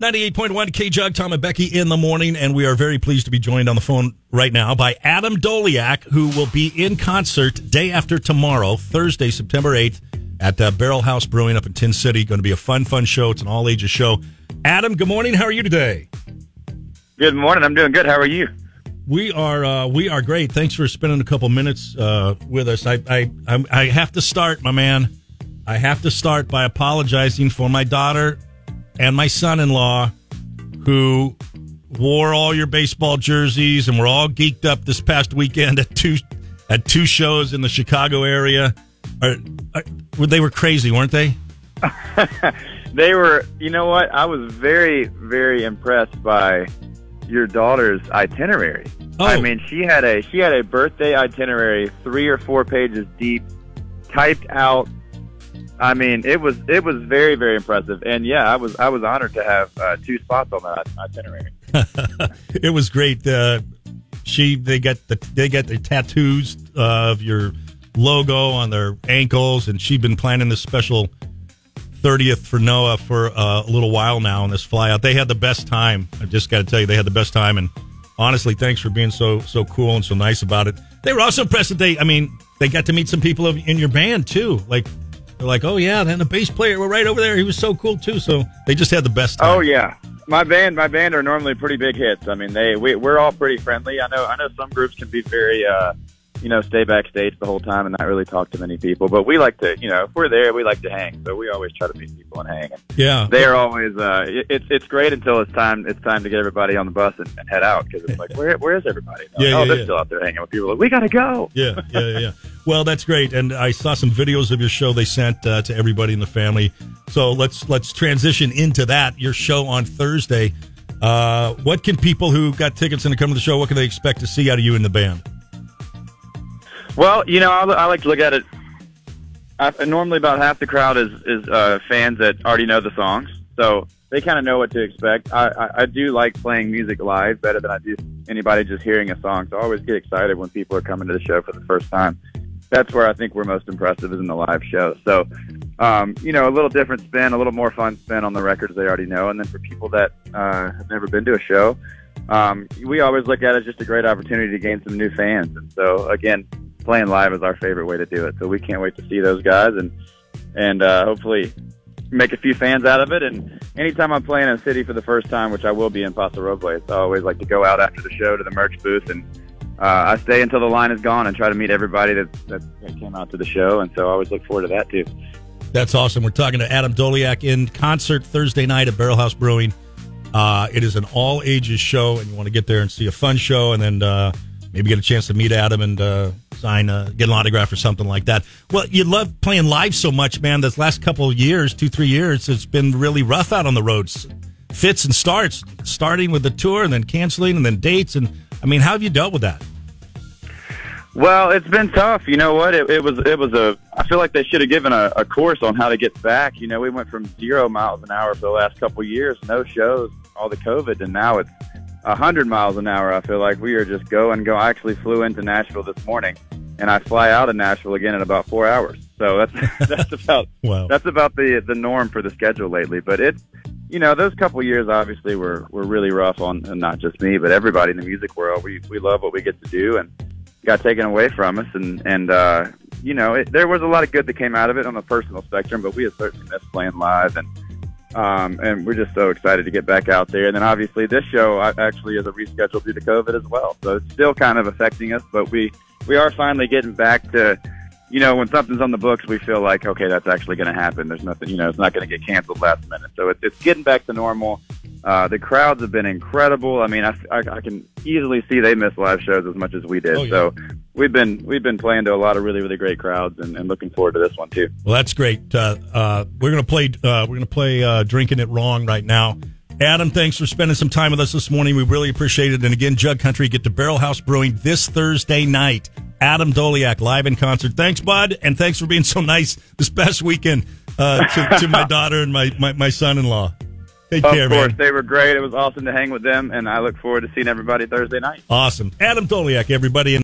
98.1 K Jug, Tom and Becky in the morning, and we are very pleased to be joined on the phone right now by Adam Doleac, who will be in concert day after tomorrow, Thursday, September 8th, at uh, Barrel House Brewing up in Tin City. Going to be a fun, fun show. It's an all ages show. Adam, good morning. How are you today? Good morning. I'm doing good. How are you? We are uh, we are great. Thanks for spending a couple minutes uh, with us. I, I I'm- I have to start, my man. I have to start by apologizing for my daughter and my son-in-law, who wore all your baseball jerseys and were all geeked up this past weekend at two at two shows in the Chicago area. Are, are, they were crazy, weren't they? They were, you know what? I was very, very impressed by your daughter's itinerary. Oh. I mean, she had a she had a birthday itinerary, three or four pages deep, typed out. I mean, it was it was very, very impressive. And yeah, I was I was honored to have uh, two spots on that itinerary. it was great. Uh, she they got the they got the tattoos of your logo on their ankles, and she'd been planning this special thirtieth for Noah for uh, a little while now on this flyout. They had the best time. I just got to tell you, they had the best time. And honestly, thanks for being so so cool and so nice about it. They were also impressed that they. I mean, they got to meet some people in your band too. Like they're like, oh yeah, then the bass player were right over there. He was so cool too. So they just had the best time. Oh yeah, my band my band are normally pretty big hits. I mean, they we, we're all pretty friendly. I know I know some groups can be very uh, you know stay backstage the whole time and not really talk to many people, but we like to you know if we're there we like to hang. So we always try to meet people and hang. And yeah. they are always uh, it, it's it's great until it's time it's time to get everybody on the bus and, and head out because it's like where where is everybody? Yeah, oh, yeah, they're yeah. still out there hanging with people. Like, we gotta go. yeah, yeah, yeah. Well, that's great, and I saw some videos of your show they sent uh, to everybody in the family. So let's let's transition into that. Your show on Thursday. Uh, what can people who got tickets and to come to the show? What can they expect to see out of you and the band? Well, you know, I, I like to look at it. I, normally, about half the crowd is is uh, fans that already know the songs, so they kind of know what to expect. I, I, I do like playing music live better than I do anybody just hearing a song. So I always get excited when people are coming to the show for the first time. That's where I think we're most impressive is in the live show. So, um, you know, a little different spin, a little more fun spin on the records they already know, and then for people that uh, have never been to a show, um, we always look at it as just a great opportunity to gain some new fans. And so, again, playing live is our favorite way to do it. So we can't wait to see those guys and and uh, hopefully make a few fans out of it. And anytime I'm playing in a city for the first time, which I will be in Paso Robles, I always like to go out after the show to the merch booth and. Uh, I stay until the line is gone and try to meet everybody that, that that came out to the show, and so I always look forward to that too. That's awesome. We're talking to Adam Doleac in concert Thursday night at Barrel House Brewing. Uh, it is an all ages show, and you want to get there and see a fun show, and then uh, maybe get a chance to meet Adam and uh, sign, uh, get an autograph or something like that. Well, you love playing live so much, man. This last couple of years, two three years, it's been really rough out on the roads. Fits and starts, starting with the tour and then canceling and then dates, and I mean, how have you dealt with that? Well, it's been tough. You know what? It, it was it was a. I feel like they should have given a, a course on how to get back. You know, we went from zero miles an hour for the last couple of years, no shows, all the COVID, and now it's a hundred miles an hour. I feel like we are just go and go. I actually flew into Nashville this morning, and I fly out of Nashville again in about four hours. So that's that's about Wow. that's about the the norm for the schedule lately. But it's you know those couple of years obviously were were really rough on and not just me, but everybody in the music world. We we love what we get to do and got taken away from us and and uh you know it, there was a lot of good that came out of it on the personal spectrum but we have certainly missed playing live and um and we're just so excited to get back out there. And then obviously this show uh, actually is a reschedule due to covid as well so it's still kind of affecting us but we we are finally getting back to you know when something's on the books we feel like okay that's actually going to happen. There's nothing you know it's not going to get canceled last minute. So it's, it's getting back to normal uh, the crowds have been incredible. I mean, I, I, I can easily see they miss live shows as much as we did. Oh, yeah. So we've been we've been playing to a lot of really really great crowds and, and looking forward to this one too. Well, that's great. Uh, uh, we're gonna play. Uh, we're gonna play uh, "Drinking It Wrong" right now. Adam, thanks for spending some time with us this morning. We really appreciate it. And again, Jug Country get to Barrel House Brewing this Thursday night. Adam Doleac live in concert. Thanks, bud, and thanks for being so nice this past weekend uh, to, to my daughter and my my, my son-in-law. Take Of care, course, man. they were great. It was awesome to hang with them, and I look forward to seeing everybody Thursday night. Awesome, Adam Doleac, everybody.